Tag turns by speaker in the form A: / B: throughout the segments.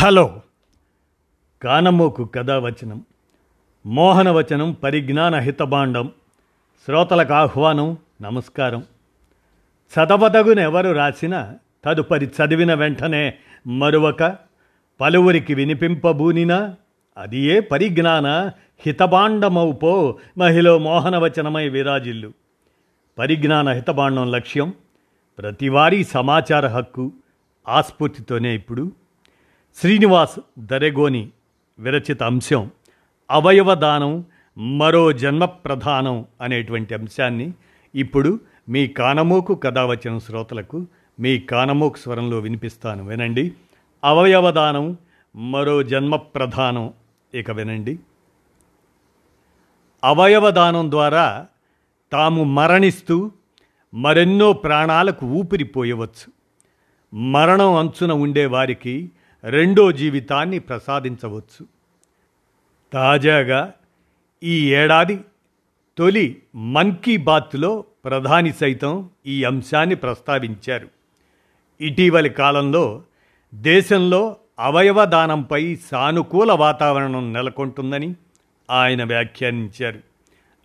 A: Hello. కానమోకు కథావచనం మోహనవచనం పరిజ్ఞాన హితబాండం శ్రోతలకు ఆహ్వానం నమస్కారం. చదవదగునెవరు రాసిన తదుపరి చదివిన వెంటనే మరొక పలువురికి వినిపింపబూనినా అది ఏ పరిజ్ఞాన హితబాండమౌపో మహిళ మోహనవచనమై విరాజిల్లు. పరిజ్ఞాన హితబాండం లక్ష్యం ప్రతివారీ సమాచార హక్కు ఆస్ఫూర్తితోనే ఇప్పుడు శ్రీనివాస్ దరెగోని విరచిత అంశం అవయవదానం మరో జన్మ ప్రధానం అనేటువంటి అంశాన్ని ఇప్పుడు మీ కానమోకు కథ వచ్చిన శ్రోతలకు మీ కానమోకు స్వరంలో వినిపిస్తాను వినండి. అవయవదానం మరో జన్మ ప్రధానం ఇక వినండి. అవయవదానం ద్వారా తాము మరణిస్తూ మరెన్నో ప్రాణాలకు ఊపిరిపోయవచ్చు మరణం అంచున ఉండే వారికి రెండో జీవితాన్ని ప్రసాదించవచ్చు. తాజాగా ఈ ఏడాది తొలి మన్ కీ బాత్లో ప్రధాని సైతం ఈ అంశాన్ని ప్రస్తావించారు. ఇటీవలి కాలంలో దేశంలో అవయవ దానంపై సానుకూల వాతావరణం నెలకొంటుందని ఆయన వ్యాఖ్యానించారు.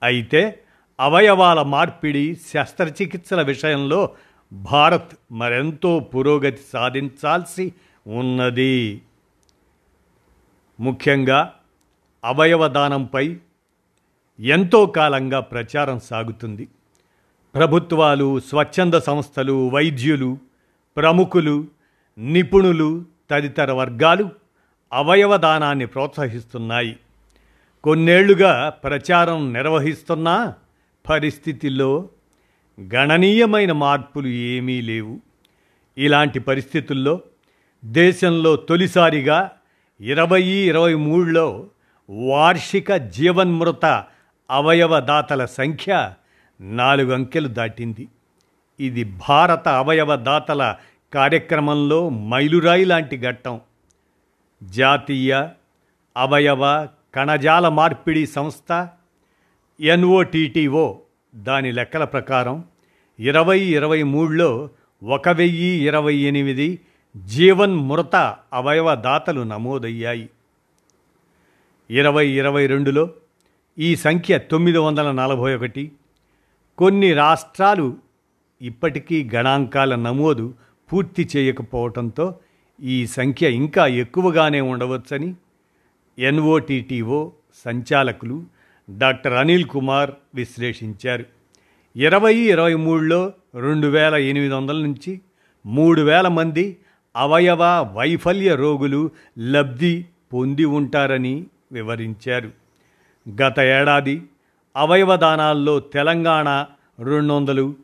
A: అయితే అవయవాల మార్పిడి శస్త్రచికిత్సల విషయంలో భారత్ మరెంతో పురోగతి సాధించాల్సి ఉన్నది. ముఖ్యంగా అవయవదానంపై ఎంతో కాలంగా ప్రచారం సాగుతుంది. ప్రభుత్వాలు స్వచ్ఛంద సంస్థలు వైద్యులు ప్రముఖులు నిపుణులు తదితర వర్గాలు అవయవదానాన్ని ప్రోత్సహిస్తున్నాయి. కొన్నేళ్ళుగా ప్రచారం నిర్వహిస్తున్న పరిస్థితుల్లో గణనీయమైన మార్పులు ఏమీ లేవు. ఇలాంటి పరిస్థితుల్లో దేశంలో తొలిసారిగా ఇరవై ఇరవై మూడులో వార్షిక జీవన్మృత అవయవదాతల సంఖ్య నాలుగు అంకెలు దాటింది. ఇది భారత అవయవ దాతల కార్యక్రమంలో మైలురాయి లాంటి ఘట్టం. జాతీయ అవయవ కణజాల మార్పిడి సంస్థ ఎన్ఓటీటీఓ దాని లెక్కల ప్రకారం ఇరవై ఇరవై మూడులో ఒక వెయ్యి ఇరవై ఎనిమిది జీవన్ మృత అవయవ దాతలు నమోదయ్యాయి. ఇరవై ఇరవై రెండులో ఈ సంఖ్య తొమ్మిది వందల నలభై ఒకటి. కొన్ని రాష్ట్రాలు ఇప్పటికీ గణాంకాల నమోదు పూర్తి చేయకపోవడంతో ఈ సంఖ్య ఇంకా ఎక్కువగానే ఉండవచ్చని ఎన్ఓటీటీఓ సంచాలకులు డాక్టర్ అనిల్ కుమార్ విశ్లేషించారు. ఇరవై ఇరవై మూడులో రెండు వేల ఎనిమిది వందల నుంచి మూడు వేల మంది అవయవ వైఫల్య రోగులు లబ్ధి పొంది ఉంటారని వివరించారు. గత ఏడాది అవయవ దానాల్లో తెలంగాణ రెండు వందలు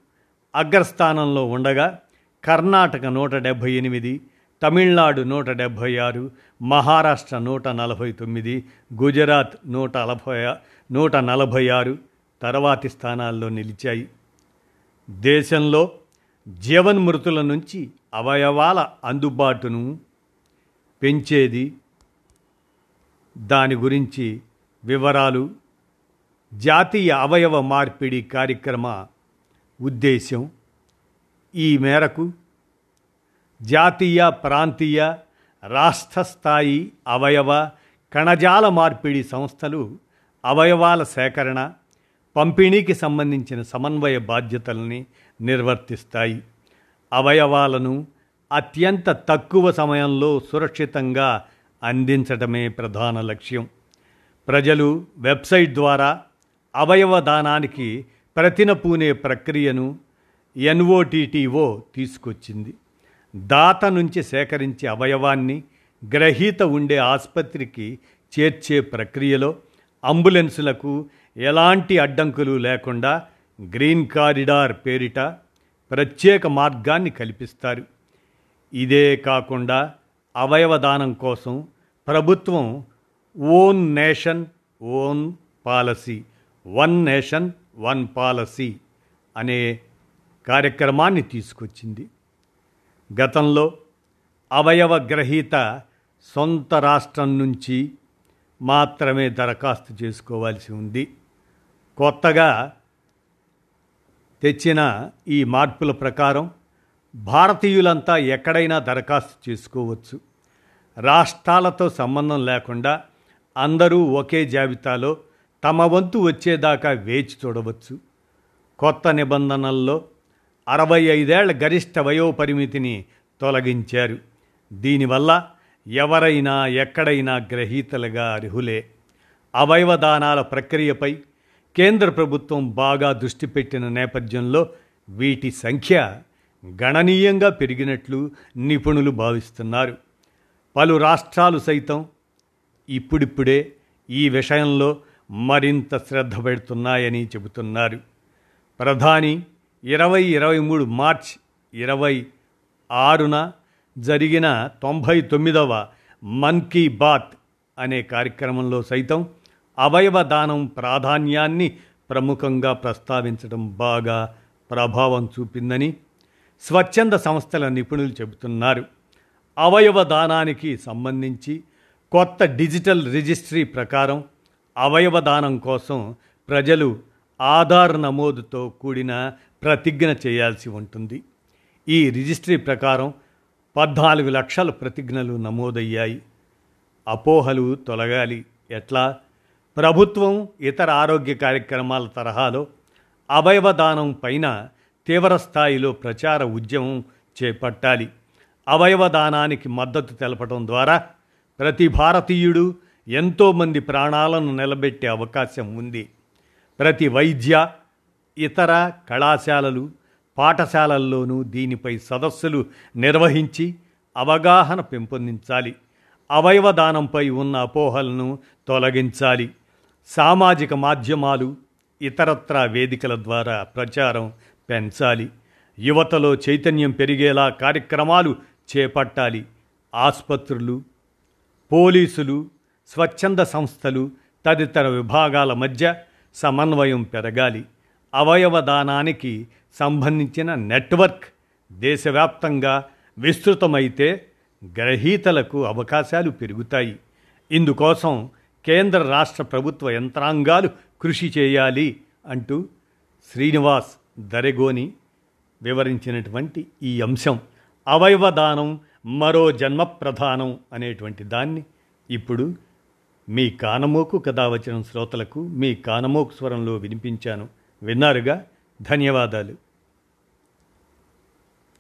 A: అగ్రస్థానంలో ఉండగా కర్ణాటక నూట డెబ్భై ఎనిమిది తమిళనాడు నూట డెబ్భై ఆరు మహారాష్ట్ర నూట నలభై తొమ్మిది గుజరాత్ నూట నలభై నూట నలభై ఆరు తర్వాతి స్థానాల్లో నిలిచాయి. దేశంలో జీవన్మృతుల నుంచి అవయవాల అందుబాటును పెంచేది. దాని గురించి వివరాలు జాతీయ అవయవ మార్పిడి కార్యక్రమ ఉద్దేశం ఈ మేరకు జాతీయ ప్రాంతీయ రాష్ట్ర స్థాయి అవయవ కణజాల మార్పిడి సంస్థలు అవయవాల సేకరణ పంపిణీకి సంబంధించిన సమన్వయ బాధ్యతల్ని నిర్వర్తిస్తాయి. అవయవాలను అత్యంత తక్కువ సమయంలో సురక్షితంగా అందించడమే ప్రధాన లక్ష్యం. ప్రజలు వెబ్సైట్ ద్వారా అవయవ దానానికి ప్రతిన పూనే ప్రక్రియను ఎన్ఓటీటీఓ తీసుకొచ్చింది. దాత నుంచి సేకరించే అవయవాన్ని గ్రహీత ఉండే ఆసుపత్రికి చేర్చే ప్రక్రియలో అంబులెన్సులకు ఎలాంటి అడ్డంకులు లేకుండా గ్రీన్ కారిడార్ పేరిట ప్రత్యేక మార్గాన్ని కల్పిస్తారు. ఇదే కాకుండా అవయవ దానం కోసం ప్రభుత్వం one nation one policy one nation one policy అనే కార్యక్రమాన్ని తీసుకొచ్చింది. గతంలో అవయవ గ్రహీత సొంత రాష్ట్రం నుంచి మాత్రమే దరఖాస్తు చేసుకోవాల్సి ఉంది. కొత్తగా తెచ్చిన ఈ మార్పుల ప్రకారం భారతీయులంతా ఎక్కడైనా దరఖాస్తు చేసుకోవచ్చు. రాష్ట్రాలతో సంబంధం లేకుండా అందరూ ఒకే జాబితాలో తమ వంతు వచ్చేదాకా వేచి చూడవచ్చు. కొత్త నిబంధనల్లో అరవై ఐదేళ్ళ గరిష్ట వయోపరిమితిని తొలగించారు. దీనివల్ల ఎవరైనా ఎక్కడైనా గ్రహీతలుగా అర్హులే. అవయవదానాల ప్రక్రియపై కేంద్ర ప్రభుత్వం బాగా దృష్టి పెట్టిన నేపథ్యంలో వీటి సంఖ్య గణనీయంగా పెరిగినట్లు నిపుణులు భావిస్తున్నారు. పలు రాష్ట్రాలు సైతం ఇప్పుడిప్పుడే ఈ విషయంలో మరింత శ్రద్ధ పెడుతున్నాయని చెబుతున్నారు. ప్రధాని ఇరవై ఇరవై మూడు మార్చ్ ఇరవై ఆరున జరిగిన తొంభై తొమ్మిదవ మన్ కీ బాత్ అనే కార్యక్రమంలో సైతం అవయవదానం ప్రాధాన్యాన్ని ప్రముఖంగా ప్రస్తావించడం బాగా ప్రభావం చూపిందని స్వచ్ఛంద సంస్థల నిపుణులు చెబుతున్నారు. అవయవ దానానికి సంబంధించి కొత్త డిజిటల్ రిజిస్ట్రీ ప్రకారం అవయవ దానం కోసం ప్రజలు ఆధార్ నమోదుతో కూడిన ప్రతిజ్ఞ చేయాల్సి ఉంటుంది. ఈ రిజిస్ట్రీ ప్రకారం పద్నాలుగు లక్షల ప్రతిజ్ఞలు నమోదయ్యాయి. అపోహలు తొలగాలి. ఎట్లా? ప్రభుత్వం ఇతర ఆరోగ్య కార్యక్రమాల తరహాలో అవయవదానం పైన తీవ్ర స్థాయిలో ప్రచార ఉద్యమం చేపట్టాలి. అవయవదానానికి మద్దతు తెలపడం ద్వారా ప్రతి భారతీయుడు ఎంతోమంది ప్రాణాలను నిలబెట్టే అవకాశం ఉంది. ప్రతి వైద్య ఇతర కళాశాలలు పాఠశాలల్లోనూ దీనిపై సదస్సులు నిర్వహించి అవగాహన పెంపొందించాలి. అవయవదానంపై ఉన్న అపోహలను తొలగించాలి. సామాజిక మాధ్యమాలు ఇతరత్రా వేదికల ద్వారా ప్రచారం పెంచాలి. యువతలో చైతన్యం పెరిగేలా కార్యక్రమాలు చేపట్టాలి. ఆసుపత్రులు పోలీసులు స్వచ్ఛంద సంస్థలు తదితర విభాగాల మధ్య సమన్వయం పెరగాలి. అవయవ దానానికి సంబంధించిన నెట్వర్క్ దేశవ్యాప్తంగా విస్తృతమైతే గ్రహీతలకు అవకాశాలు పెరుగుతాయి. ఇందుకోసం కేంద్ర రాష్ట్ర ప్రభుత్వ యంత్రాంగాలు కృషి చేయాలి అంటూ శ్రీనివాస్ దరెగోని వివరించినటువంటి ఈ అంశం. అవయవదానం మరో జన్మ ప్రధానం అనేటువంటి దాన్ని ఇప్పుడు మీ కానమోకు కథ వచ్చిన శ్రోతలకు మీ కానమోకు స్వరంలో వినిపించాను. విన్నారుగా? ధన్యవాదాలు.